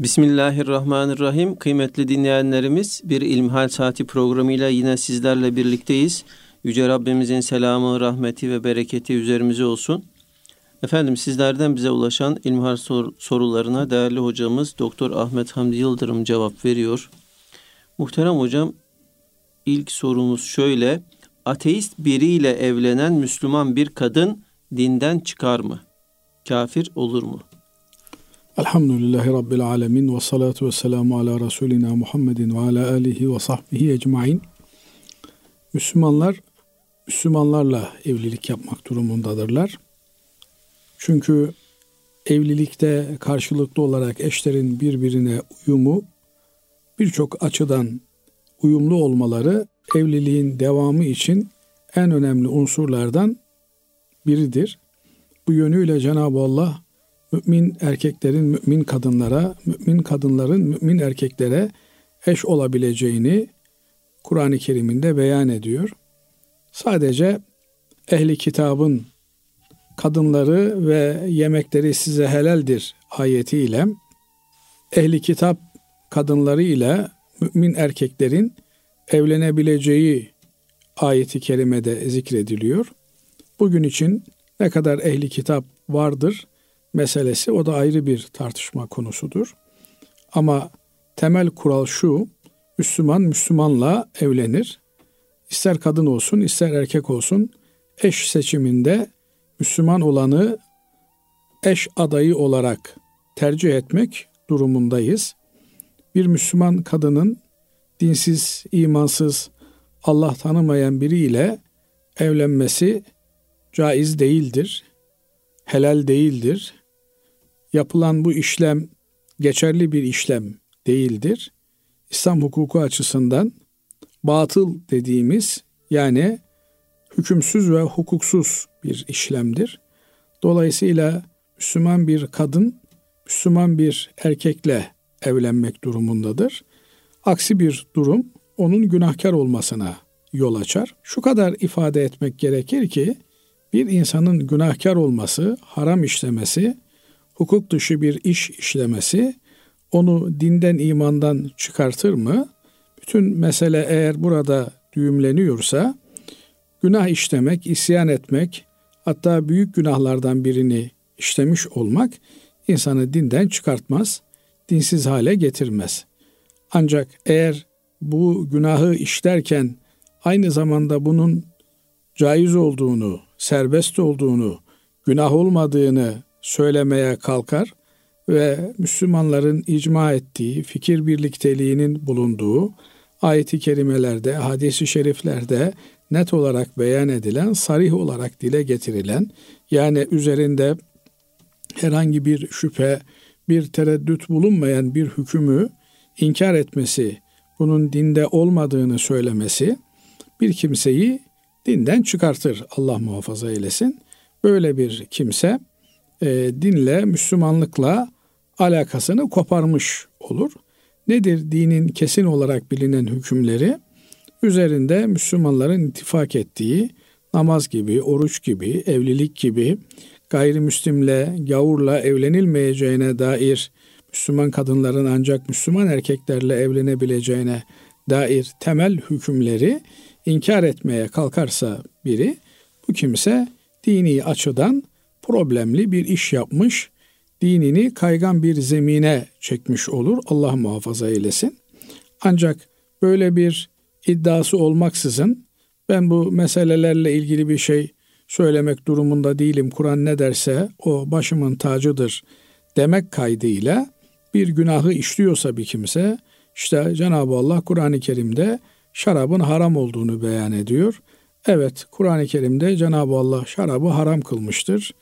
Bismillahirrahmanirrahim. Kıymetli dinleyenlerimiz bir İlmihal Saati programıyla yine sizlerle birlikteyiz. Yüce Rabbimizin selamı, rahmeti ve bereketi üzerimize olsun. Efendim sizlerden bize ulaşan İlmihal sor- sorularına değerli hocamız Doktor Ahmet Hamdi Yıldırım cevap veriyor. Muhterem hocam ilk sorumuz şöyle. Ateist biriyle evlenen Müslüman bir kadın dinden çıkar mı? Kafir olur mu? Elhamdülillahi Rabbil alemin ve salatu ve selamu ala Resulina Muhammedin ve ala alihi ve sahbihi ecmain. Müslümanlar, Müslümanlarla evlilik yapmak durumundadırlar. Çünkü evlilikte karşılıklı olarak eşlerin birbirine uyumu birçok açıdan uyumlu olmaları evliliğin devamı için en önemli unsurlardan biridir. Bu yönüyle Cenab-ı Allah mümin erkeklerin mümin kadınlara, mümin kadınların mümin erkeklere eş olabileceğini Kur'an-ı Kerim'inde beyan ediyor. Sadece ehli kitabın kadınları ve yemekleri size helaldir ayetiyle ehli kitap kadınları ile mümin erkeklerin evlenebileceği ayeti kerimede zikrediliyor. Bugün için ne kadar ehli kitap vardır meselesi o da ayrı bir tartışma konusudur. Ama temel kural şu, Müslüman Müslümanla evlenir. İster kadın olsun, ister erkek olsun, eş seçiminde Müslüman olanı eş adayı olarak tercih etmek durumundayız. Bir Müslüman kadının dinsiz, imansız, Allah tanımayan biriyle evlenmesi caiz değildir. Helal değildir. Yapılan bu işlem geçerli bir işlem değildir. İslam hukuku açısından batıl dediğimiz yani hükümsüz ve hukuksuz bir işlemdir. Dolayısıyla Müslüman bir kadın Müslüman bir erkekle evlenmek durumundadır. Aksi bir durum onun günahkar olmasına yol açar. Şu kadar ifade etmek gerekir ki bir insanın günahkar olması, haram işlemesi, hukuk dışı bir iş işlemesi onu dinden imandan çıkartır mı? Bütün mesele eğer burada düğümleniyorsa günah işlemek, isyan etmek, hatta büyük günahlardan birini işlemiş olmak insanı dinden çıkartmaz, dinsiz hale getirmez. Ancak eğer bu günahı işlerken aynı zamanda bunun caiz olduğunu, serbest olduğunu, günah olmadığını söylemeye kalkar ve Müslümanların icma ettiği, fikir birlikteliğinin bulunduğu ayeti kerimelerde, hadisi şeriflerde net olarak beyan edilen, sarih olarak dile getirilen, yani üzerinde herhangi bir şüphe, bir tereddüt bulunmayan bir hükmü inkar etmesi, bunun dinde olmadığını söylemesi bir kimseyi dinden çıkartır. Allah muhafaza eylesin. Böyle bir kimse e, dinle, Müslümanlıkla alakasını koparmış olur. Nedir dinin kesin olarak bilinen hükümleri? Üzerinde Müslümanların ittifak ettiği namaz gibi, oruç gibi, evlilik gibi, gayrimüslimle, gavurla evlenilmeyeceğine dair Müslüman kadınların ancak Müslüman erkeklerle evlenebileceğine dair temel hükümleri inkar etmeye kalkarsa biri bu kimse dini açıdan problemli bir iş yapmış, dinini kaygan bir zemine çekmiş olur. Allah muhafaza eylesin. Ancak böyle bir iddiası olmaksızın ben bu meselelerle ilgili bir şey söylemek durumunda değilim. Kur'an ne derse o başımın tacıdır demek kaydıyla bir günahı işliyorsa bir kimse işte Cenab-ı Allah Kur'an-ı Kerim'de şarabın haram olduğunu beyan ediyor. Evet Kur'an-ı Kerim'de Cenab-ı Allah şarabı haram kılmıştır.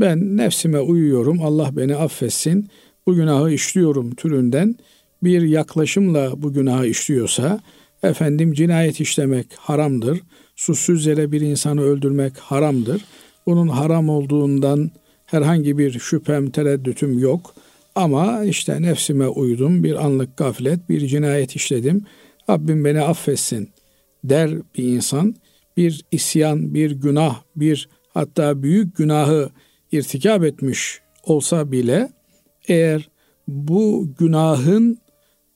Ben nefsime uyuyorum Allah beni affetsin bu günahı işliyorum türünden bir yaklaşımla bu günahı işliyorsa efendim cinayet işlemek haramdır. Susuz yere bir insanı öldürmek haramdır. Bunun haram olduğundan herhangi bir şüphem, tereddütüm yok. Ama işte nefsime uydum, bir anlık gaflet, bir cinayet işledim. Rabbim beni affetsin der bir insan. Bir isyan, bir günah, bir hatta büyük günahı irtikap etmiş olsa bile eğer bu günahın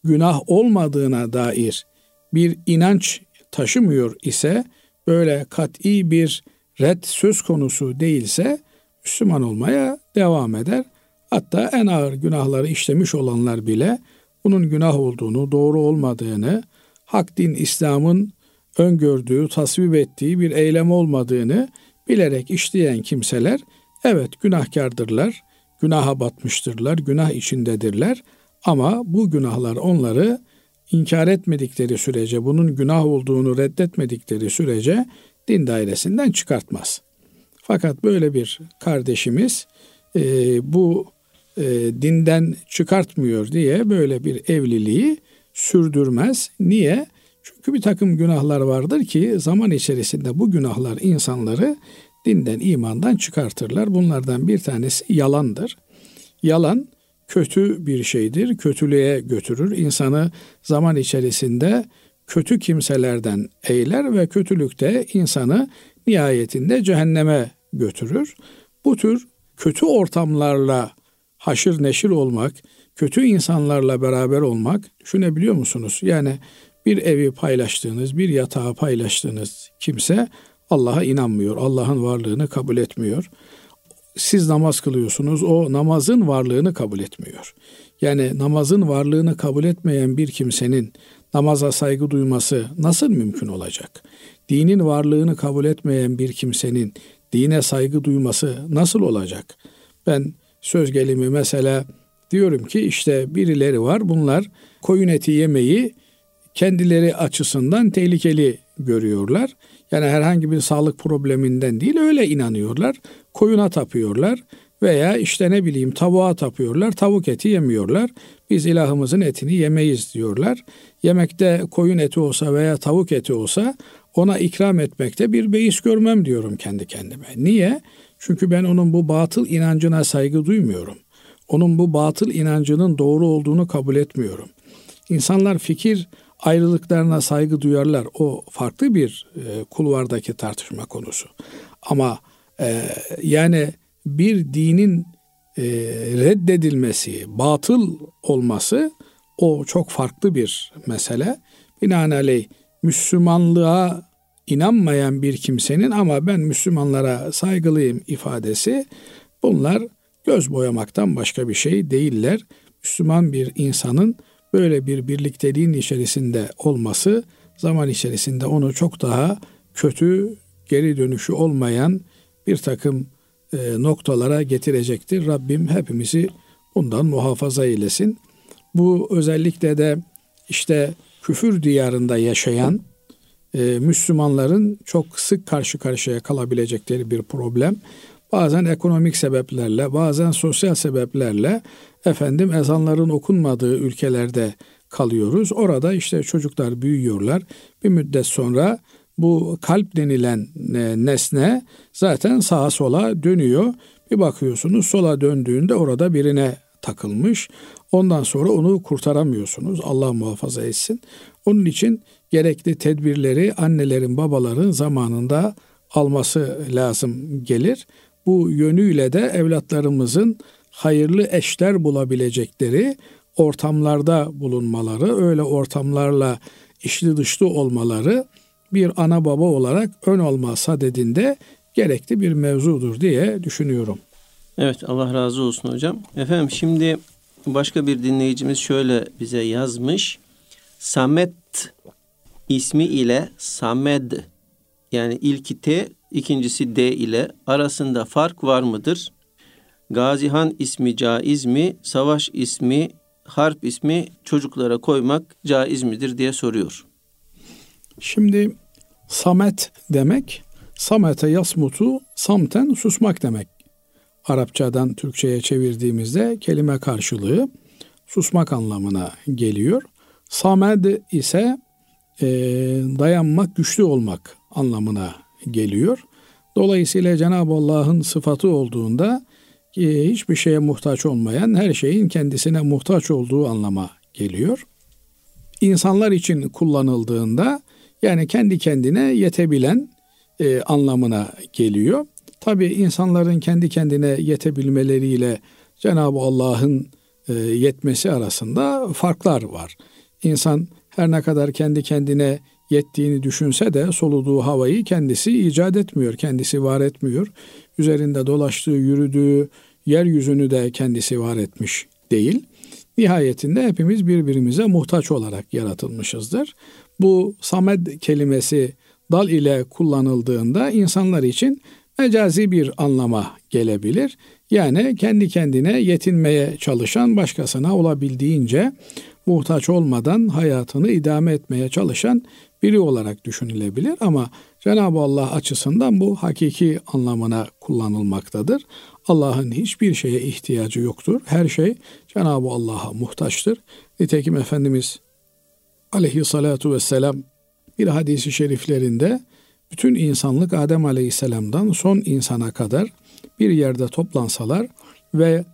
günah olmadığına dair bir inanç taşımıyor ise böyle kat'i bir red söz konusu değilse Müslüman olmaya devam eder. Hatta en ağır günahları işlemiş olanlar bile bunun günah olduğunu, doğru olmadığını, hak din İslam'ın öngördüğü, tasvip ettiği bir eylem olmadığını bilerek işleyen kimseler evet günahkardırlar, günaha batmıştırlar, günah içindedirler ama bu günahlar onları inkar etmedikleri sürece, bunun günah olduğunu reddetmedikleri sürece din dairesinden çıkartmaz. Fakat böyle bir kardeşimiz e, bu e, dinden çıkartmıyor diye böyle bir evliliği sürdürmez. Niye? Çünkü bir takım günahlar vardır ki zaman içerisinde bu günahlar insanları dinden, imandan çıkartırlar. Bunlardan bir tanesi yalandır. Yalan kötü bir şeydir, kötülüğe götürür. İnsanı zaman içerisinde kötü kimselerden eyler ve kötülükte insanı nihayetinde cehenneme götürür. Bu tür kötü ortamlarla haşır neşir olmak, kötü insanlarla beraber olmak düşünebiliyor musunuz? Yani bir evi paylaştığınız, bir yatağı paylaştığınız kimse Allah'a inanmıyor, Allah'ın varlığını kabul etmiyor. Siz namaz kılıyorsunuz, o namazın varlığını kabul etmiyor. Yani namazın varlığını kabul etmeyen bir kimsenin namaza saygı duyması nasıl mümkün olacak? Dinin varlığını kabul etmeyen bir kimsenin dine saygı duyması nasıl olacak? Ben söz gelimi mesela diyorum ki işte birileri var bunlar koyun eti yemeyi kendileri açısından tehlikeli görüyorlar. Yani herhangi bir sağlık probleminden değil öyle inanıyorlar. Koyuna tapıyorlar veya işte ne bileyim tavuğa tapıyorlar. Tavuk eti yemiyorlar. Biz ilahımızın etini yemeyiz diyorlar. Yemekte koyun eti olsa veya tavuk eti olsa ona ikram etmekte bir beis görmem diyorum kendi kendime. Niye? Çünkü ben onun bu batıl inancına saygı duymuyorum. Onun bu batıl inancının doğru olduğunu kabul etmiyorum. İnsanlar fikir ayrılıklarına saygı duyarlar. O farklı bir e, kulvardaki tartışma konusu. Ama e, yani bir dinin e, reddedilmesi, batıl olması o çok farklı bir mesele. Binaenaleyh Müslümanlığa inanmayan bir kimsenin ama ben Müslümanlara saygılıyım ifadesi bunlar göz boyamaktan başka bir şey değiller. Müslüman bir insanın böyle bir birlikteliğin içerisinde olması zaman içerisinde onu çok daha kötü, geri dönüşü olmayan bir takım e, noktalara getirecektir. Rabbim hepimizi bundan muhafaza eylesin. Bu özellikle de işte küfür diyarında yaşayan e, Müslümanların çok sık karşı karşıya kalabilecekleri bir problem. Bazen ekonomik sebeplerle, bazen sosyal sebeplerle efendim ezanların okunmadığı ülkelerde kalıyoruz. Orada işte çocuklar büyüyorlar. Bir müddet sonra bu kalp denilen e, nesne zaten sağa sola dönüyor. Bir bakıyorsunuz sola döndüğünde orada birine takılmış. Ondan sonra onu kurtaramıyorsunuz. Allah muhafaza etsin. Onun için gerekli tedbirleri annelerin, babaların zamanında alması lazım gelir. Bu yönüyle de evlatlarımızın hayırlı eşler bulabilecekleri ortamlarda bulunmaları, öyle ortamlarla içli dışlı olmaları bir ana baba olarak ön olma sadedinde gerekli bir mevzudur diye düşünüyorum. Evet Allah razı olsun hocam. Efendim şimdi başka bir dinleyicimiz şöyle bize yazmış. Samet ismi ile Samed yani ilki T ikincisi D ile arasında fark var mıdır? Gazihan ismi caiz mi? Savaş ismi, harp ismi çocuklara koymak caiz midir diye soruyor. Şimdi samet demek, samete yasmutu, samten susmak demek. Arapçadan Türkçe'ye çevirdiğimizde kelime karşılığı susmak anlamına geliyor. Samed ise e, dayanmak, güçlü olmak anlamına geliyor. Dolayısıyla Cenab-ı Allah'ın sıfatı olduğunda e, hiçbir şeye muhtaç olmayan, her şeyin kendisine muhtaç olduğu anlama geliyor. İnsanlar için kullanıldığında yani kendi kendine yetebilen e, anlamına geliyor. Tabi insanların kendi kendine yetebilmeleriyle Cenab-ı Allah'ın e, yetmesi arasında farklar var. İnsan her ne kadar kendi kendine yettiğini düşünse de soluduğu havayı kendisi icat etmiyor, kendisi var etmiyor. Üzerinde dolaştığı, yürüdüğü yeryüzünü de kendisi var etmiş değil. Nihayetinde hepimiz birbirimize muhtaç olarak yaratılmışızdır. Bu samed kelimesi dal ile kullanıldığında insanlar için mecazi bir anlama gelebilir. Yani kendi kendine yetinmeye çalışan, başkasına olabildiğince muhtaç olmadan hayatını idame etmeye çalışan biri olarak düşünülebilir ama Cenab-ı Allah açısından bu hakiki anlamına kullanılmaktadır. Allah'ın hiçbir şeye ihtiyacı yoktur. Her şey Cenab-ı Allah'a muhtaçtır. Nitekim Efendimiz aleyhissalatu vesselam bir hadisi şeriflerinde bütün insanlık Adem aleyhisselamdan son insana kadar bir yerde toplansalar ve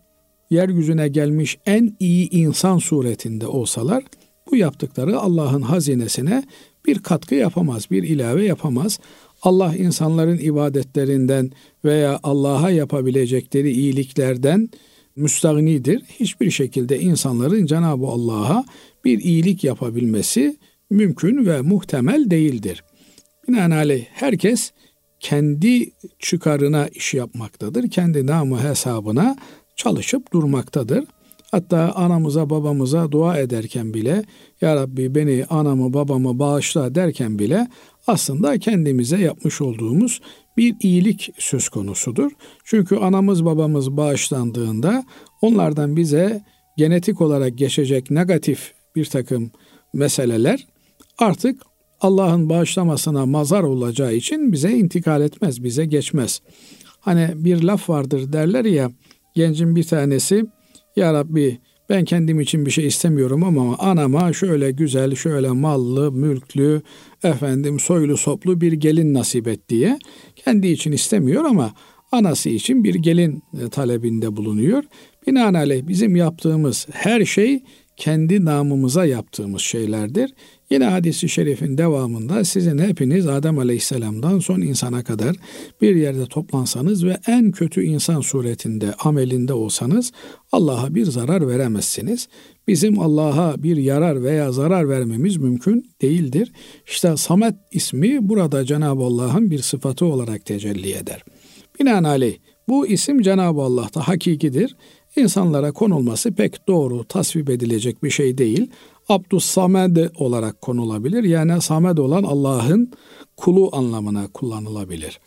yeryüzüne gelmiş en iyi insan suretinde olsalar bu yaptıkları Allah'ın hazinesine bir katkı yapamaz, bir ilave yapamaz. Allah insanların ibadetlerinden veya Allah'a yapabilecekleri iyiliklerden müstahnidir. Hiçbir şekilde insanların Cenab-ı Allah'a bir iyilik yapabilmesi mümkün ve muhtemel değildir. Binaenaleyh herkes kendi çıkarına iş yapmaktadır. Kendi namı hesabına çalışıp durmaktadır. Hatta anamıza babamıza dua ederken bile Ya Rabbi beni anamı babamı bağışla derken bile aslında kendimize yapmış olduğumuz bir iyilik söz konusudur. Çünkü anamız babamız bağışlandığında onlardan bize genetik olarak geçecek negatif bir takım meseleler artık Allah'ın bağışlamasına mazar olacağı için bize intikal etmez, bize geçmez. Hani bir laf vardır derler ya, gencin bir tanesi, Ya Rabbi ben kendim için bir şey istemiyorum ama anama şöyle güzel, şöyle mallı, mülklü, efendim soylu soplu bir gelin nasip et diye. Kendi için istemiyor ama anası için bir gelin e, talebinde bulunuyor. Binaenaleyh bizim yaptığımız her şey kendi namımıza yaptığımız şeylerdir. Yine hadisi şerifin devamında sizin hepiniz Adem Aleyhisselam'dan son insana kadar bir yerde toplansanız ve en kötü insan suretinde, amelinde olsanız Allah'a bir zarar veremezsiniz. Bizim Allah'a bir yarar veya zarar vermemiz mümkün değildir. İşte Samet ismi burada Cenab-ı Allah'ın bir sıfatı olarak tecelli eder. Binaenaleyh bu isim Cenab-ı Allah'ta hakikidir. İnsanlara konulması pek doğru, tasvip edilecek bir şey değil. Abdus Samed olarak konulabilir. Yani Samed olan Allah'ın kulu anlamına kullanılabilir.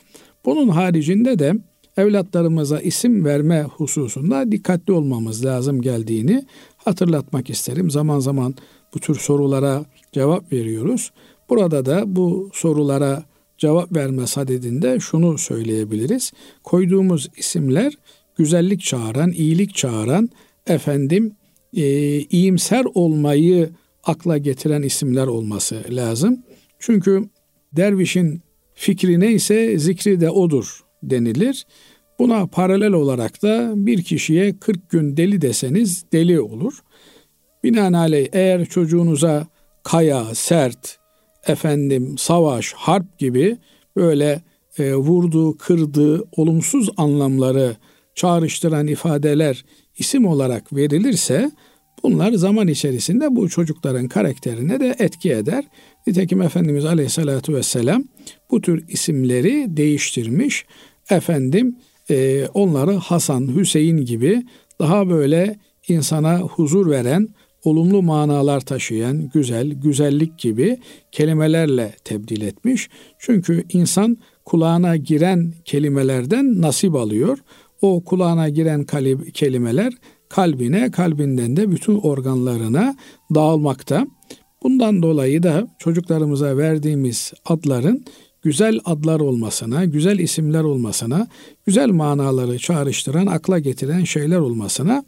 Bunun haricinde de evlatlarımıza isim verme hususunda dikkatli olmamız lazım geldiğini hatırlatmak isterim. Zaman zaman bu tür sorulara cevap veriyoruz. Burada da bu sorulara cevap verme sadedinde şunu söyleyebiliriz. Koyduğumuz isimler güzellik çağıran, iyilik çağıran, efendim e, iyimser olmayı akla getiren isimler olması lazım. Çünkü dervişin fikri neyse zikri de odur denilir. Buna paralel olarak da bir kişiye 40 gün deli deseniz deli olur. Binaenaleyh eğer çocuğunuza kaya, sert, efendim savaş, harp gibi böyle e, vurdu, kırdı, olumsuz anlamları çağrıştıran ifadeler isim olarak verilirse bunlar zaman içerisinde bu çocukların karakterine de etki eder. Nitekim Efendimiz Aleyhisselatü Vesselam bu tür isimleri değiştirmiş. Efendim e, onları Hasan, Hüseyin gibi daha böyle insana huzur veren, olumlu manalar taşıyan, güzel, güzellik gibi kelimelerle tebdil etmiş. Çünkü insan kulağına giren kelimelerden nasip alıyor o kulağına giren kelimeler kalbine, kalbinden de bütün organlarına dağılmakta. Bundan dolayı da çocuklarımıza verdiğimiz adların güzel adlar olmasına, güzel isimler olmasına, güzel manaları çağrıştıran, akla getiren şeyler olmasına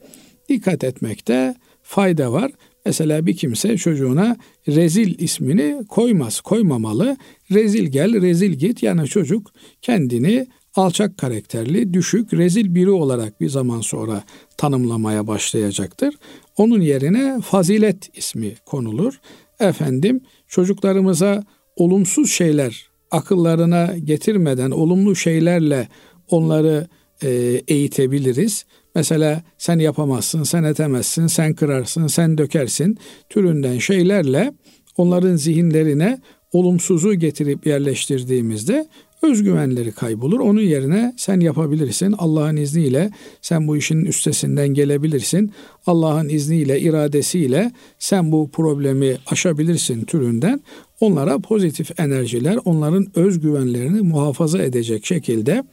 dikkat etmekte fayda var. Mesela bir kimse çocuğuna rezil ismini koymaz, koymamalı. Rezil gel, rezil git. Yani çocuk kendini alçak karakterli, düşük, rezil biri olarak bir zaman sonra tanımlamaya başlayacaktır. Onun yerine fazilet ismi konulur. Efendim çocuklarımıza olumsuz şeyler akıllarına getirmeden olumlu şeylerle onları e, eğitebiliriz. mesela sen yapamazsın, sen etemezsin, sen kırarsın, sen dökersin türünden şeylerle onların zihinlerine olumsuzu getirip yerleştirdiğimizde özgüvenleri kaybolur. Onun yerine sen yapabilirsin. Allah'ın izniyle sen bu işin üstesinden gelebilirsin. Allah'ın izniyle, iradesiyle sen bu problemi aşabilirsin türünden onlara pozitif enerjiler, onların özgüvenlerini muhafaza edecek şekilde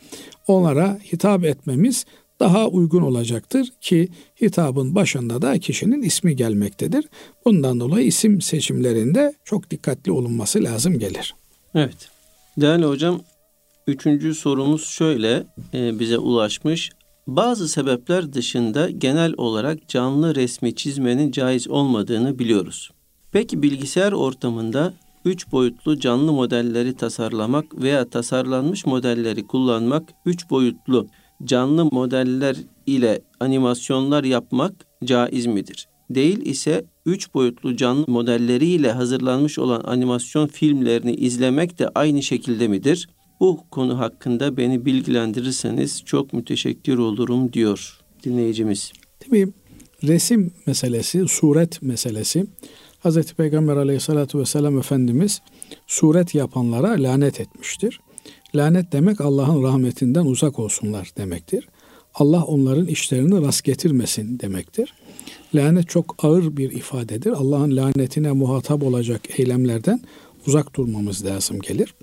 onlara hitap etmemiz daha uygun olacaktır ki hitabın başında da kişinin ismi gelmektedir. Bundan dolayı isim seçimlerinde çok dikkatli olunması lazım gelir. Evet. Değerli hocam, üçüncü sorumuz şöyle e, bize ulaşmış. Bazı sebepler dışında genel olarak canlı resmi çizmenin caiz olmadığını biliyoruz. Peki bilgisayar ortamında üç boyutlu canlı modelleri tasarlamak veya tasarlanmış modelleri kullanmak, üç boyutlu canlı modeller ile animasyonlar yapmak caiz midir? Değil ise üç boyutlu canlı modelleriyle hazırlanmış olan animasyon filmlerini izlemek de aynı şekilde midir? Bu konu hakkında beni bilgilendirirseniz çok müteşekkir olurum diyor dinleyicimiz. Tabii resim meselesi, suret meselesi Hz. Peygamber aleyhissalatü vesselam Efendimiz suret yapanlara lanet etmiştir. Lanet demek Allah'ın rahmetinden uzak olsunlar demektir. Allah onların işlerini rast getirmesin demektir. Lanet çok ağır bir ifadedir. Allah'ın lanetine muhatap olacak eylemlerden uzak durmamız lazım gelir.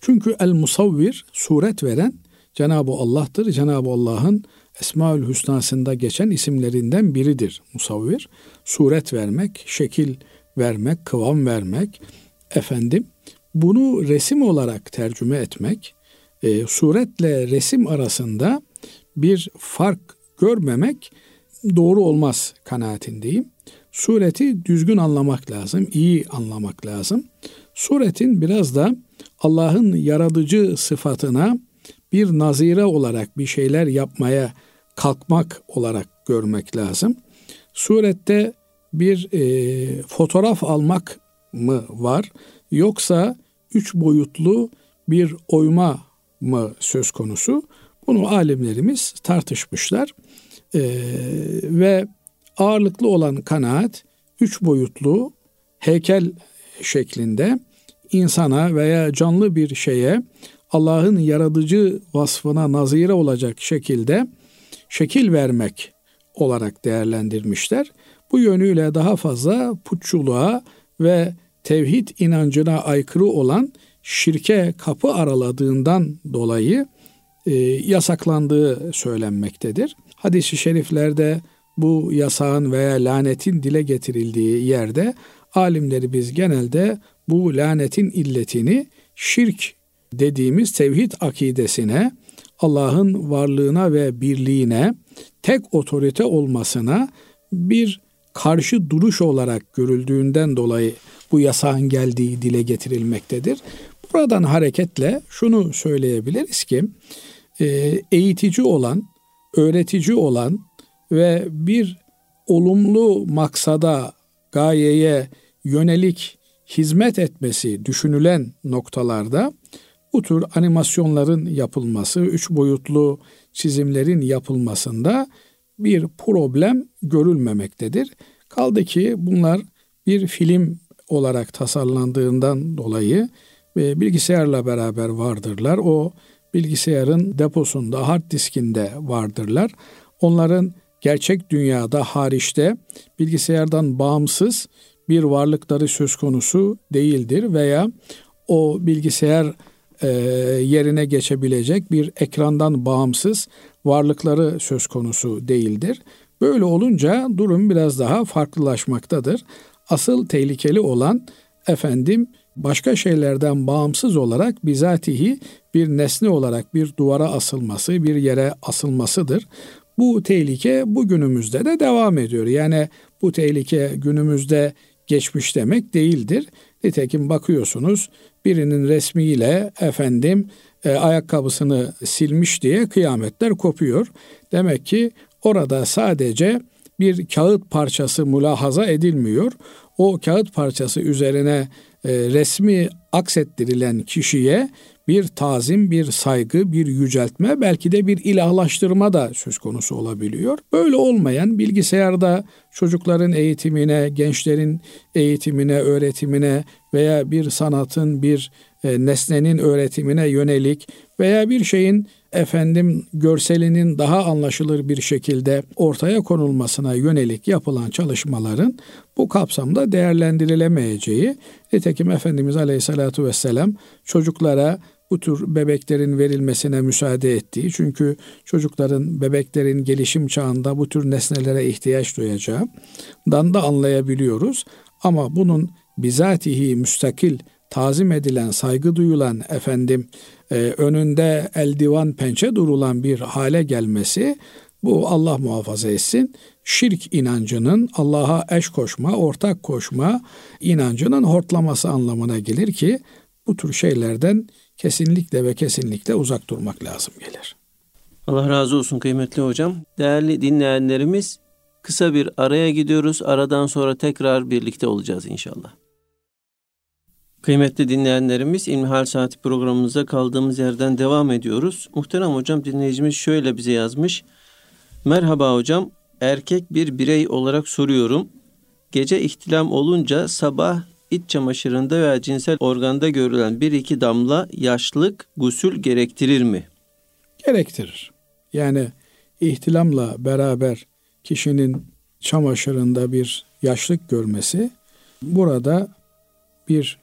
Çünkü el musavvir suret veren Cenab-ı Allah'tır. Cenab-ı Allah'ın Esmaül Hüsna'sında geçen isimlerinden biridir musavvir. Suret vermek, şekil vermek, kıvam vermek. Efendim bunu resim olarak tercüme etmek, e, suretle resim arasında bir fark görmemek doğru olmaz kanaatindeyim. Sureti düzgün anlamak lazım, iyi anlamak lazım. Suretin biraz da Allah'ın yaratıcı sıfatına bir nazire olarak bir şeyler yapmaya kalkmak olarak görmek lazım. Surette bir e, fotoğraf almak mı var yoksa üç boyutlu bir oyma mı söz konusu? Bunu alimlerimiz tartışmışlar e, ve ağırlıklı olan kanaat üç boyutlu heykel şeklinde insana veya canlı bir şeye Allah'ın yaratıcı vasfına nazire olacak şekilde şekil vermek olarak değerlendirmişler. Bu yönüyle daha fazla putçuluğa ve tevhid inancına aykırı olan şirke kapı araladığından dolayı e, yasaklandığı söylenmektedir. Hadis-i şeriflerde bu yasağın veya lanetin dile getirildiği yerde alimleri biz genelde bu lanetin illetini şirk dediğimiz tevhid akidesine, Allah'ın varlığına ve birliğine, tek otorite olmasına bir karşı duruş olarak görüldüğünden dolayı bu yasağın geldiği dile getirilmektedir. Buradan hareketle şunu söyleyebiliriz ki e, eğitici olan, öğretici olan ve bir olumlu maksada, gayeye yönelik hizmet etmesi düşünülen noktalarda bu tür animasyonların yapılması, üç boyutlu çizimlerin yapılmasında bir problem görülmemektedir. Kaldı ki bunlar bir film olarak tasarlandığından dolayı ve bilgisayarla beraber vardırlar. O bilgisayarın deposunda, hard diskinde vardırlar. Onların gerçek dünyada hariçte bilgisayardan bağımsız bir varlıkları söz konusu değildir veya o bilgisayar e, yerine geçebilecek bir ekrandan bağımsız varlıkları söz konusu değildir. Böyle olunca durum biraz daha farklılaşmaktadır. Asıl tehlikeli olan efendim başka şeylerden bağımsız olarak bizatihi bir nesne olarak bir duvara asılması, bir yere asılmasıdır. Bu tehlike bugünümüzde de devam ediyor. Yani bu tehlike günümüzde geçmiş demek değildir. Nitekim bakıyorsunuz birinin resmiyle efendim e, ayakkabısını silmiş diye kıyametler kopuyor. Demek ki orada sadece bir kağıt parçası mülahaza edilmiyor. O kağıt parçası üzerine e, resmi aksettirilen kişiye bir tazim, bir saygı, bir yüceltme, belki de bir ilahlaştırma da söz konusu olabiliyor. Böyle olmayan bilgisayarda çocukların eğitimine, gençlerin eğitimine, öğretimine veya bir sanatın, bir e, nesnenin öğretimine yönelik veya bir şeyin efendim görselinin daha anlaşılır bir şekilde ortaya konulmasına yönelik yapılan çalışmaların bu kapsamda değerlendirilemeyeceği nitekim Efendimiz Aleyhisselatü Vesselam çocuklara bu tür bebeklerin verilmesine müsaade ettiği çünkü çocukların bebeklerin gelişim çağında bu tür nesnelere ihtiyaç duyacağından da anlayabiliyoruz. Ama bunun bizatihi müstakil tazim edilen, saygı duyulan efendim e, önünde eldivan pençe durulan bir hale gelmesi bu Allah muhafaza etsin. Şirk inancının Allah'a eş koşma, ortak koşma inancının hortlaması anlamına gelir ki bu tür şeylerden kesinlikle ve kesinlikle uzak durmak lazım gelir. Allah razı olsun kıymetli hocam. Değerli dinleyenlerimiz kısa bir araya gidiyoruz. Aradan sonra tekrar birlikte olacağız inşallah. Kıymetli dinleyenlerimiz İlmihal Saati programımıza kaldığımız yerden devam ediyoruz. Muhterem hocam dinleyicimiz şöyle bize yazmış. Merhaba hocam, erkek bir birey olarak soruyorum. Gece ihtilam olunca sabah iç çamaşırında veya cinsel organda görülen bir iki damla yaşlık gusül gerektirir mi? Gerektirir. Yani ihtilamla beraber kişinin çamaşırında bir yaşlık görmesi burada bir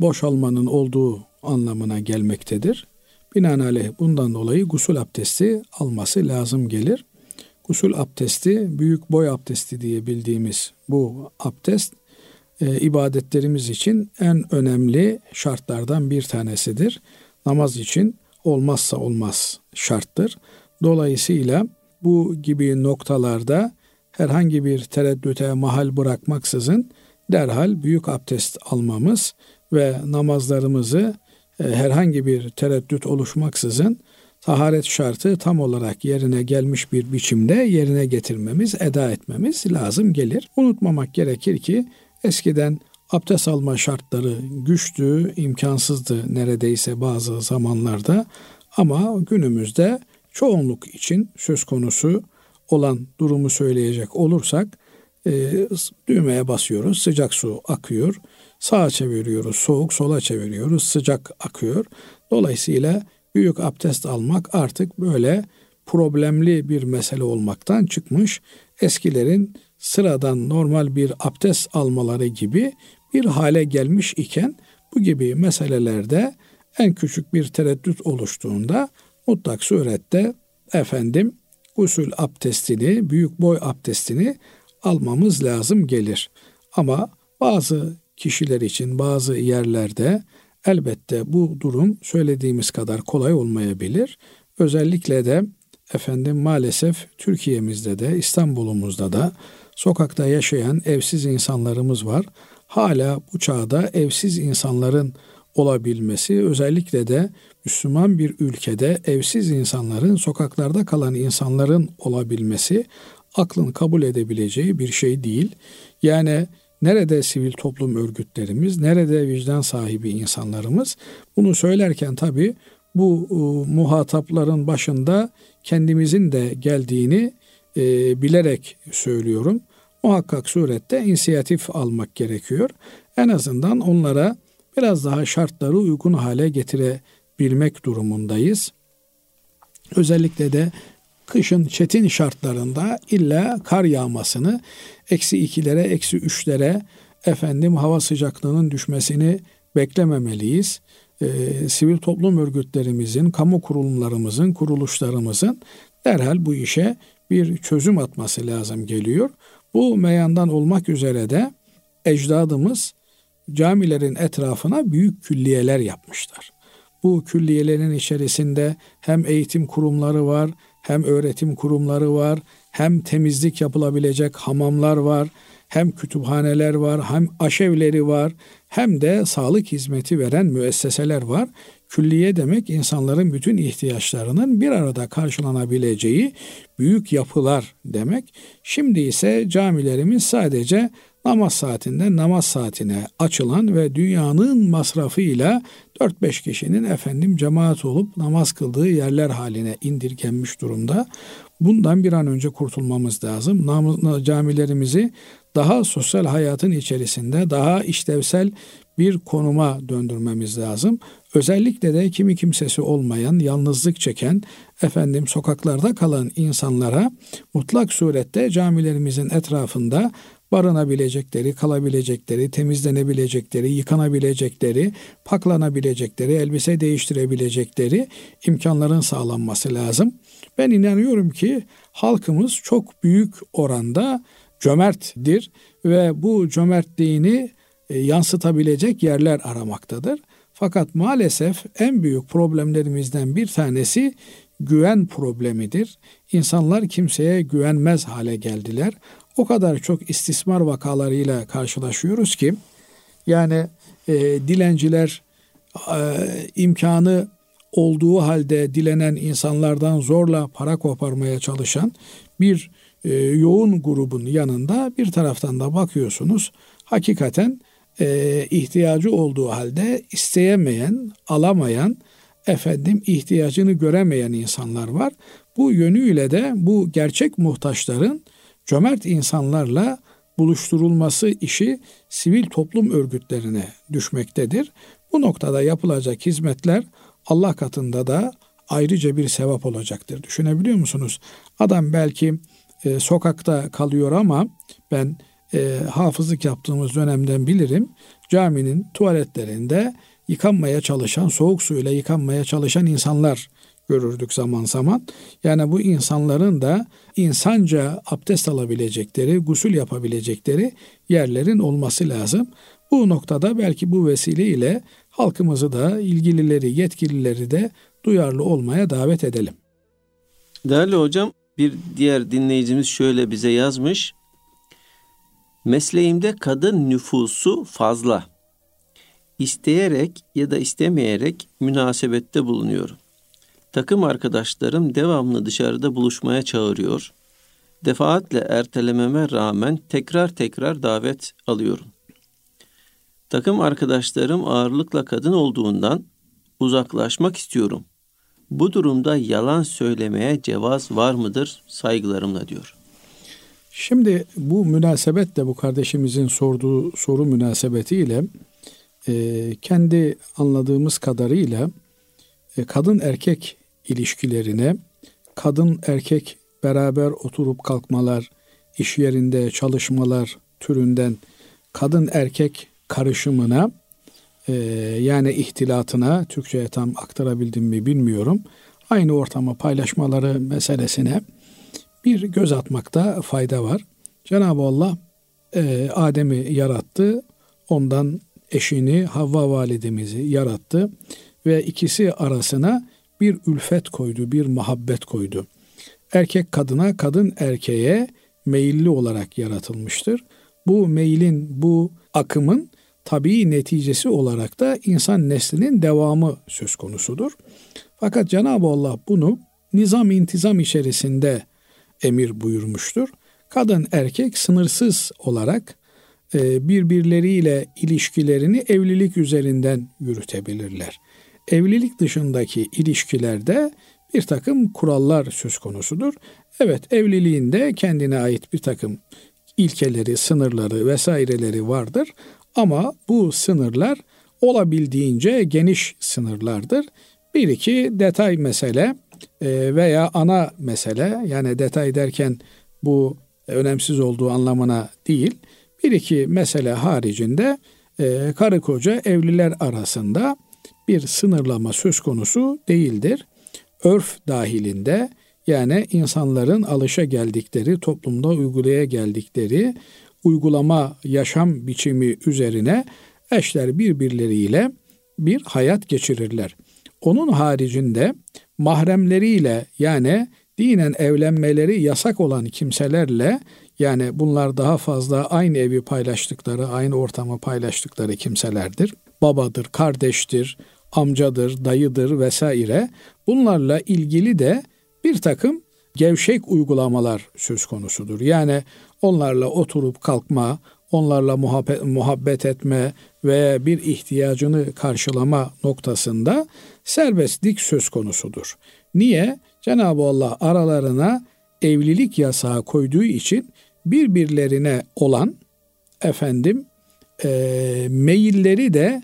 boşalmanın olduğu anlamına gelmektedir. Binaenaleyh bundan dolayı gusül abdesti alması lazım gelir. Gusül abdesti büyük boy abdesti diye bildiğimiz bu abdest e, ibadetlerimiz için en önemli şartlardan bir tanesidir. Namaz için olmazsa olmaz şarttır. Dolayısıyla bu gibi noktalarda herhangi bir tereddüte mahal bırakmaksızın derhal büyük abdest almamız ve namazlarımızı e, herhangi bir tereddüt oluşmaksızın taharet şartı tam olarak yerine gelmiş bir biçimde yerine getirmemiz, eda etmemiz lazım gelir. Unutmamak gerekir ki eskiden abdest alma şartları güçtü, imkansızdı neredeyse bazı zamanlarda ama günümüzde çoğunluk için söz konusu olan durumu söyleyecek olursak e, düğmeye basıyoruz, sıcak su akıyor. Sağa çeviriyoruz, soğuk sola çeviriyoruz, sıcak akıyor. Dolayısıyla büyük abdest almak artık böyle problemli bir mesele olmaktan çıkmış. Eskilerin sıradan normal bir abdest almaları gibi bir hale gelmiş iken bu gibi meselelerde en küçük bir tereddüt oluştuğunda mutlak surette efendim usul abdestini, büyük boy abdestini almamız lazım gelir. Ama bazı kişiler için bazı yerlerde elbette bu durum söylediğimiz kadar kolay olmayabilir. Özellikle de efendim maalesef Türkiye'mizde de İstanbul'umuzda da sokakta yaşayan evsiz insanlarımız var. Hala bu çağda evsiz insanların olabilmesi özellikle de Müslüman bir ülkede evsiz insanların sokaklarda kalan insanların olabilmesi aklın kabul edebileceği bir şey değil. Yani Nerede sivil toplum örgütlerimiz, nerede vicdan sahibi insanlarımız? Bunu söylerken tabii bu e, muhatapların başında kendimizin de geldiğini e, bilerek söylüyorum. Muhakkak surette inisiyatif almak gerekiyor. En azından onlara biraz daha şartları uygun hale getirebilmek durumundayız. Özellikle de kışın çetin şartlarında illa kar yağmasını eksi ikilere, eksi üçlere efendim hava sıcaklığının düşmesini beklememeliyiz. Ee, sivil toplum örgütlerimizin, kamu kurumlarımızın, kuruluşlarımızın derhal bu işe bir çözüm atması lazım geliyor. Bu meyandan olmak üzere de ecdadımız camilerin etrafına büyük külliyeler yapmışlar. Bu külliyelerin içerisinde hem eğitim kurumları var, hem öğretim kurumları var, hem temizlik yapılabilecek hamamlar var, hem kütüphaneler var, hem aşevleri var, hem de sağlık hizmeti veren müesseseler var. Külliye demek insanların bütün ihtiyaçlarının bir arada karşılanabileceği büyük yapılar demek. Şimdi ise camilerimiz sadece namaz saatinde namaz saatine açılan ve dünyanın masrafıyla 4-5 kişinin efendim cemaat olup namaz kıldığı yerler haline indirgenmiş durumda. Bundan bir an önce kurtulmamız lazım. Camilerimizi daha sosyal hayatın içerisinde daha işlevsel bir konuma döndürmemiz lazım. Özellikle de kimi kimsesi olmayan, yalnızlık çeken, efendim sokaklarda kalan insanlara mutlak surette camilerimizin etrafında barınabilecekleri, kalabilecekleri, temizlenebilecekleri, yıkanabilecekleri, paklanabilecekleri, elbise değiştirebilecekleri imkanların sağlanması lazım. Ben inanıyorum ki halkımız çok büyük oranda cömerttir ve bu cömertliğini e, yansıtabilecek yerler aramaktadır. Fakat maalesef en büyük problemlerimizden bir tanesi güven problemidir. İnsanlar kimseye güvenmez hale geldiler. O kadar çok istismar vakalarıyla karşılaşıyoruz ki yani e, dilenciler e, imkanı olduğu halde dilenen insanlardan zorla para koparmaya çalışan bir e, yoğun grubun yanında bir taraftan da bakıyorsunuz hakikaten e, ihtiyacı olduğu halde isteyemeyen, alamayan, efendim ihtiyacını göremeyen insanlar var. Bu yönüyle de bu gerçek muhtaçların cömert insanlarla buluşturulması işi sivil toplum örgütlerine düşmektedir. Bu noktada yapılacak hizmetler Allah katında da ayrıca bir sevap olacaktır. Düşünebiliyor musunuz? Adam belki e, sokakta kalıyor ama ben e, hafızlık yaptığımız dönemden bilirim. Caminin tuvaletlerinde yıkanmaya çalışan, soğuk suyla yıkanmaya çalışan insanlar görürdük zaman zaman. Yani bu insanların da insanca abdest alabilecekleri, gusül yapabilecekleri yerlerin olması lazım. Bu noktada belki bu vesileyle halkımızı da ilgilileri, yetkilileri de duyarlı olmaya davet edelim. Değerli hocam bir diğer dinleyicimiz şöyle bize yazmış. Mesleğimde kadın nüfusu fazla. İsteyerek ya da istemeyerek münasebette bulunuyorum. Takım arkadaşlarım devamlı dışarıda buluşmaya çağırıyor. Defaatle ertelememe rağmen tekrar tekrar davet alıyorum. Takım arkadaşlarım ağırlıkla kadın olduğundan uzaklaşmak istiyorum. Bu durumda yalan söylemeye cevaz var mıdır? Saygılarımla diyor. Şimdi bu münasebet de bu kardeşimizin sorduğu soru münasebetiyle e, kendi anladığımız kadarıyla e, kadın erkek ilişkilerine kadın erkek beraber oturup kalkmalar, iş yerinde çalışmalar türünden kadın erkek karışımına e, yani ihtilatına Türkçe'ye tam aktarabildim mi bilmiyorum. Aynı ortamı paylaşmaları meselesine bir göz atmakta fayda var. Cenab-ı Allah e, Adem'i yarattı. Ondan eşini Havva validemizi yarattı ve ikisi arasına bir ülfet koydu, bir muhabbet koydu. Erkek kadına, kadın erkeğe meyilli olarak yaratılmıştır. Bu meylin, bu akımın tabii neticesi olarak da insan neslinin devamı söz konusudur. Fakat Cenab-ı Allah bunu nizam intizam içerisinde emir buyurmuştur. Kadın erkek sınırsız olarak e, birbirleriyle ilişkilerini evlilik üzerinden yürütebilirler. Evlilik dışındaki ilişkilerde bir takım kurallar söz konusudur. Evet evliliğinde kendine ait bir takım ilkeleri, sınırları vesaireleri vardır. Ama bu sınırlar olabildiğince geniş sınırlardır. Bir iki detay mesele e, veya ana mesele yani detay derken bu önemsiz olduğu anlamına değil. Bir iki mesele haricinde e, karı koca evliler arasında bir sınırlama söz konusu değildir. Örf dahilinde yani insanların alışa geldikleri, toplumda uygulaya geldikleri uygulama yaşam biçimi üzerine eşler birbirleriyle bir hayat geçirirler. Onun haricinde mahremleriyle yani dinen evlenmeleri yasak olan kimselerle yani bunlar daha fazla aynı evi paylaştıkları, aynı ortamı paylaştıkları kimselerdir. Babadır, kardeştir, amcadır, dayıdır vesaire. Bunlarla ilgili de bir takım gevşek uygulamalar söz konusudur. Yani onlarla oturup kalkma, onlarla muhabbet, muhabbet etme ve bir ihtiyacını karşılama noktasında serbestlik söz konusudur. Niye? Cenab-ı Allah aralarına evlilik yasağı koyduğu için birbirlerine olan efendim e, meyilleri de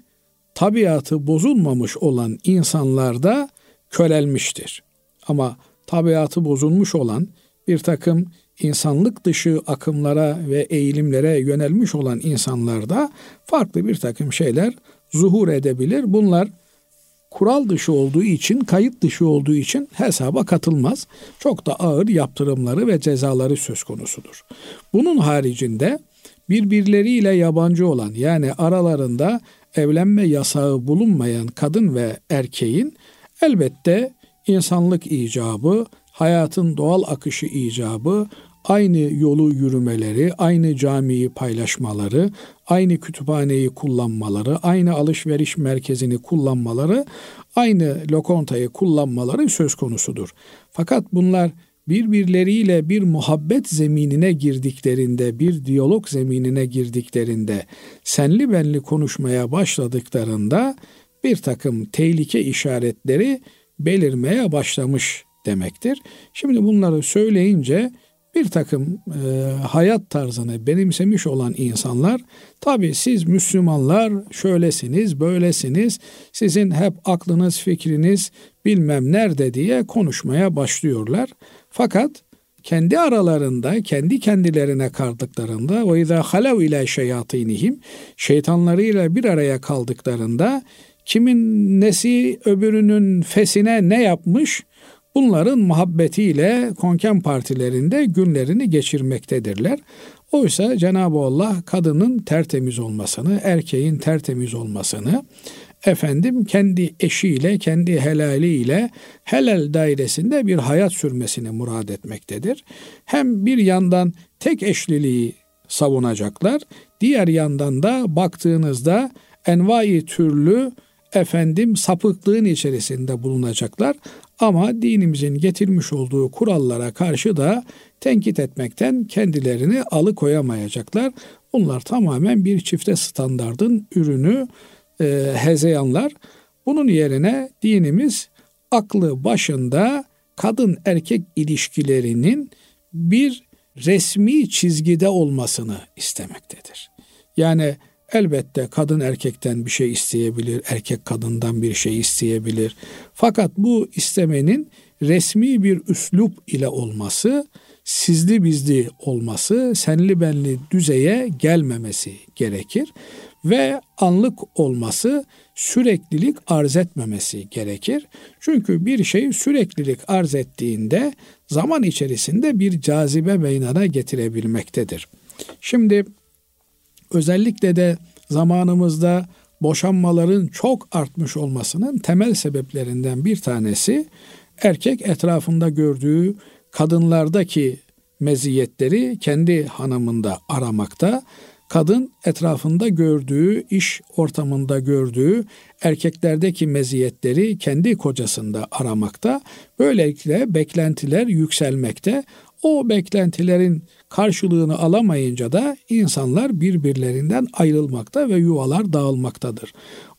tabiatı bozulmamış olan insanlarda körelmiştir. Ama tabiatı bozulmuş olan bir takım insanlık dışı akımlara ve eğilimlere yönelmiş olan insanlarda farklı bir takım şeyler zuhur edebilir. Bunlar kural dışı olduğu için, kayıt dışı olduğu için hesaba katılmaz. Çok da ağır yaptırımları ve cezaları söz konusudur. Bunun haricinde birbirleriyle yabancı olan yani aralarında evlenme yasağı bulunmayan kadın ve erkeğin elbette insanlık icabı, hayatın doğal akışı icabı, aynı yolu yürümeleri, aynı camiyi paylaşmaları, aynı kütüphaneyi kullanmaları, aynı alışveriş merkezini kullanmaları, aynı lokantayı kullanmaları söz konusudur. Fakat bunlar birbirleriyle bir muhabbet zeminine girdiklerinde, bir diyalog zeminine girdiklerinde, senli benli konuşmaya başladıklarında bir takım tehlike işaretleri belirmeye başlamış demektir. Şimdi bunları söyleyince bir takım e, hayat tarzını benimsemiş olan insanlar tabi siz Müslümanlar şöylesiniz böylesiniz sizin hep aklınız fikriniz bilmem nerede diye konuşmaya başlıyorlar. Fakat kendi aralarında, kendi kendilerine kaldıklarında ve izâ halev ile şeyatinihim şeytanlarıyla bir araya kaldıklarında kimin nesi öbürünün fesine ne yapmış bunların muhabbetiyle konken partilerinde günlerini geçirmektedirler. Oysa Cenab-ı Allah kadının tertemiz olmasını, erkeğin tertemiz olmasını, efendim kendi eşiyle, kendi helaliyle helal dairesinde bir hayat sürmesini murad etmektedir. Hem bir yandan tek eşliliği savunacaklar, diğer yandan da baktığınızda envai türlü efendim sapıklığın içerisinde bulunacaklar. Ama dinimizin getirmiş olduğu kurallara karşı da tenkit etmekten kendilerini alıkoyamayacaklar. Bunlar tamamen bir çifte standardın ürünü e, hezeyanlar. Bunun yerine dinimiz aklı başında kadın erkek ilişkilerinin bir resmi çizgide olmasını istemektedir. Yani elbette kadın erkekten bir şey isteyebilir, erkek kadından bir şey isteyebilir. Fakat bu istemenin resmi bir üslup ile olması, sizli bizli olması, senli benli düzeye gelmemesi gerekir ve anlık olması süreklilik arz etmemesi gerekir. Çünkü bir şey süreklilik arz ettiğinde zaman içerisinde bir cazibe meydana getirebilmektedir. Şimdi özellikle de zamanımızda boşanmaların çok artmış olmasının temel sebeplerinden bir tanesi erkek etrafında gördüğü kadınlardaki meziyetleri kendi hanımında aramakta kadın etrafında gördüğü, iş ortamında gördüğü erkeklerdeki meziyetleri kendi kocasında aramakta. Böylelikle beklentiler yükselmekte. O beklentilerin karşılığını alamayınca da insanlar birbirlerinden ayrılmakta ve yuvalar dağılmaktadır.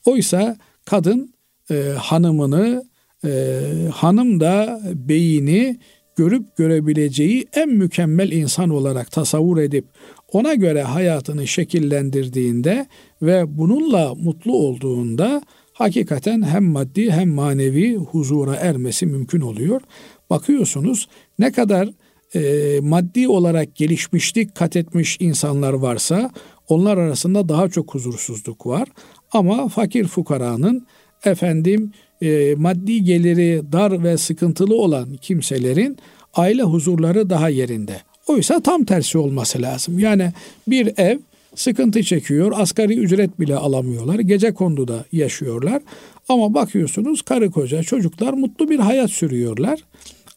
Oysa kadın e, hanımını, e, hanım da beyini görüp görebileceği en mükemmel insan olarak tasavvur edip ona göre hayatını şekillendirdiğinde ve bununla mutlu olduğunda hakikaten hem maddi hem manevi huzura ermesi mümkün oluyor. Bakıyorsunuz ne kadar e, maddi olarak gelişmişlik kat etmiş insanlar varsa onlar arasında daha çok huzursuzluk var. Ama fakir fukaranın efendim e, maddi geliri dar ve sıkıntılı olan kimselerin aile huzurları daha yerinde. Oysa tam tersi olması lazım. Yani bir ev sıkıntı çekiyor, asgari ücret bile alamıyorlar, gece konduda yaşıyorlar. Ama bakıyorsunuz karı koca çocuklar mutlu bir hayat sürüyorlar.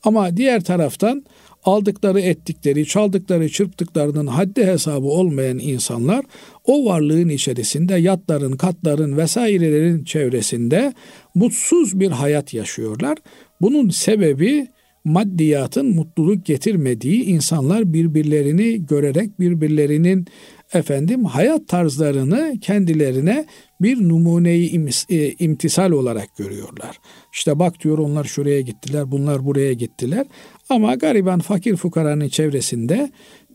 Ama diğer taraftan aldıkları ettikleri, çaldıkları, çırptıklarının haddi hesabı olmayan insanlar o varlığın içerisinde yatların, katların vesairelerin çevresinde mutsuz bir hayat yaşıyorlar. Bunun sebebi maddiyatın mutluluk getirmediği insanlar birbirlerini görerek birbirlerinin efendim hayat tarzlarını kendilerine bir numuneyi e, imtisal olarak görüyorlar. İşte bak diyor onlar şuraya gittiler, bunlar buraya gittiler. Ama gariban fakir fukaranın çevresinde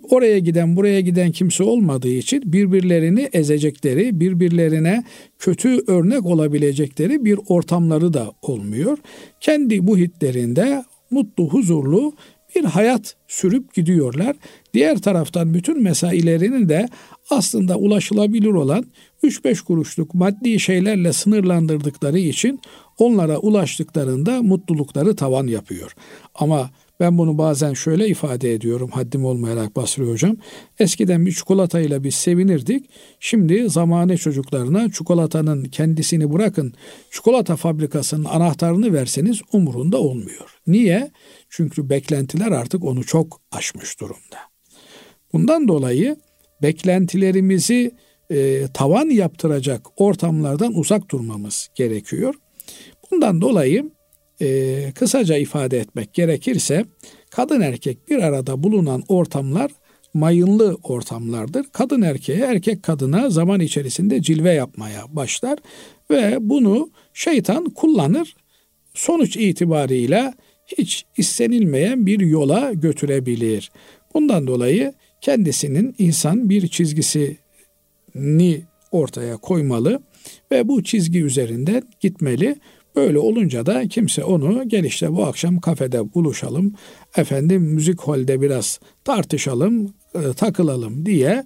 oraya giden buraya giden kimse olmadığı için birbirlerini ezecekleri, birbirlerine kötü örnek olabilecekleri bir ortamları da olmuyor. Kendi muhitlerinde mutlu, huzurlu bir hayat sürüp gidiyorlar. Diğer taraftan bütün mesailerini de aslında ulaşılabilir olan 3-5 kuruşluk maddi şeylerle sınırlandırdıkları için onlara ulaştıklarında mutlulukları tavan yapıyor. Ama ben bunu bazen şöyle ifade ediyorum haddim olmayarak Basri Hocam. Eskiden bir çikolatayla biz sevinirdik. Şimdi zamane çocuklarına çikolatanın kendisini bırakın çikolata fabrikasının anahtarını verseniz umurunda olmuyor. Niye? Çünkü beklentiler artık onu çok aşmış durumda. Bundan dolayı beklentilerimizi e, tavan yaptıracak ortamlardan uzak durmamız gerekiyor. Bundan dolayı e, kısaca ifade etmek gerekirse kadın erkek bir arada bulunan ortamlar mayınlı ortamlardır. Kadın erkeğe, erkek kadına zaman içerisinde cilve yapmaya başlar ve bunu şeytan kullanır. Sonuç itibariyle hiç istenilmeyen bir yola götürebilir. Bundan dolayı kendisinin insan bir çizgisini ortaya koymalı ve bu çizgi üzerinden gitmeli. Böyle olunca da kimse onu gel işte bu akşam kafede buluşalım, efendim müzik holde biraz tartışalım, e, takılalım diye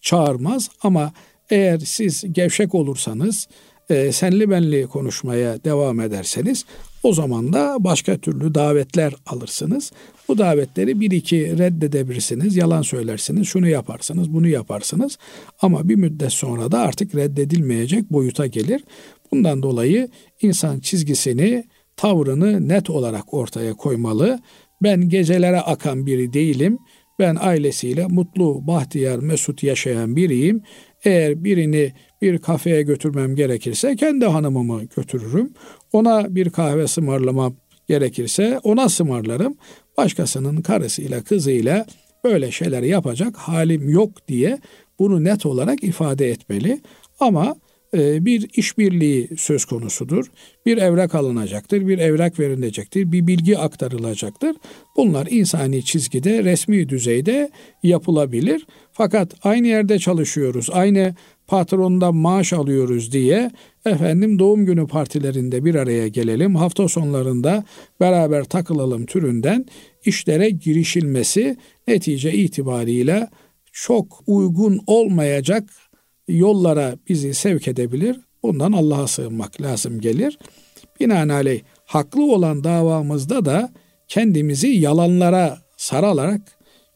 çağırmaz. Ama eğer siz gevşek olursanız, e, senli benli konuşmaya devam ederseniz o zaman da başka türlü davetler alırsınız. Bu davetleri bir iki reddedebilirsiniz, yalan söylersiniz, şunu yaparsınız, bunu yaparsınız. Ama bir müddet sonra da artık reddedilmeyecek boyuta gelir. Bundan dolayı insan çizgisini, tavrını net olarak ortaya koymalı. Ben gecelere akan biri değilim. Ben ailesiyle mutlu, bahtiyar, mesut yaşayan biriyim. Eğer birini bir kafeye götürmem gerekirse kendi hanımımı götürürüm. Ona bir kahve ısmarlamam gerekirse ona ısmarlarım. Başkasının karısıyla kızıyla böyle şeyler yapacak halim yok diye bunu net olarak ifade etmeli. Ama bir işbirliği söz konusudur. Bir evrak alınacaktır, bir evrak verilecektir, bir bilgi aktarılacaktır. Bunlar insani çizgide, resmi düzeyde yapılabilir. Fakat aynı yerde çalışıyoruz, aynı patrondan maaş alıyoruz diye efendim doğum günü partilerinde bir araya gelelim, hafta sonlarında beraber takılalım türünden işlere girişilmesi netice itibariyle çok uygun olmayacak yollara bizi sevk edebilir. Bundan Allah'a sığınmak lazım gelir. Binaenaleyh haklı olan davamızda da kendimizi yalanlara saralarak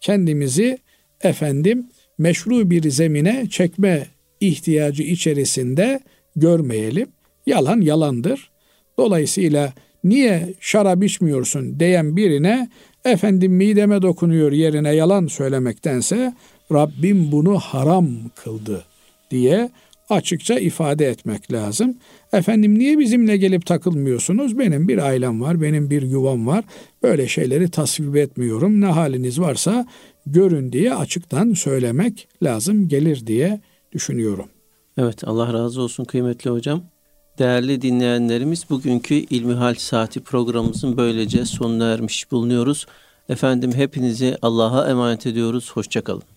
kendimizi efendim meşru bir zemine çekme ihtiyacı içerisinde görmeyelim. Yalan yalandır. Dolayısıyla niye şarap içmiyorsun diyen birine efendim mideme dokunuyor yerine yalan söylemektense Rabbim bunu haram kıldı diye açıkça ifade etmek lazım. Efendim niye bizimle gelip takılmıyorsunuz? Benim bir ailem var, benim bir yuvam var. Böyle şeyleri tasvip etmiyorum. Ne haliniz varsa görün diye açıktan söylemek lazım gelir diye düşünüyorum. Evet Allah razı olsun kıymetli hocam. Değerli dinleyenlerimiz bugünkü İlmihal Saati programımızın böylece sonuna ermiş bulunuyoruz. Efendim hepinizi Allah'a emanet ediyoruz. Hoşçakalın.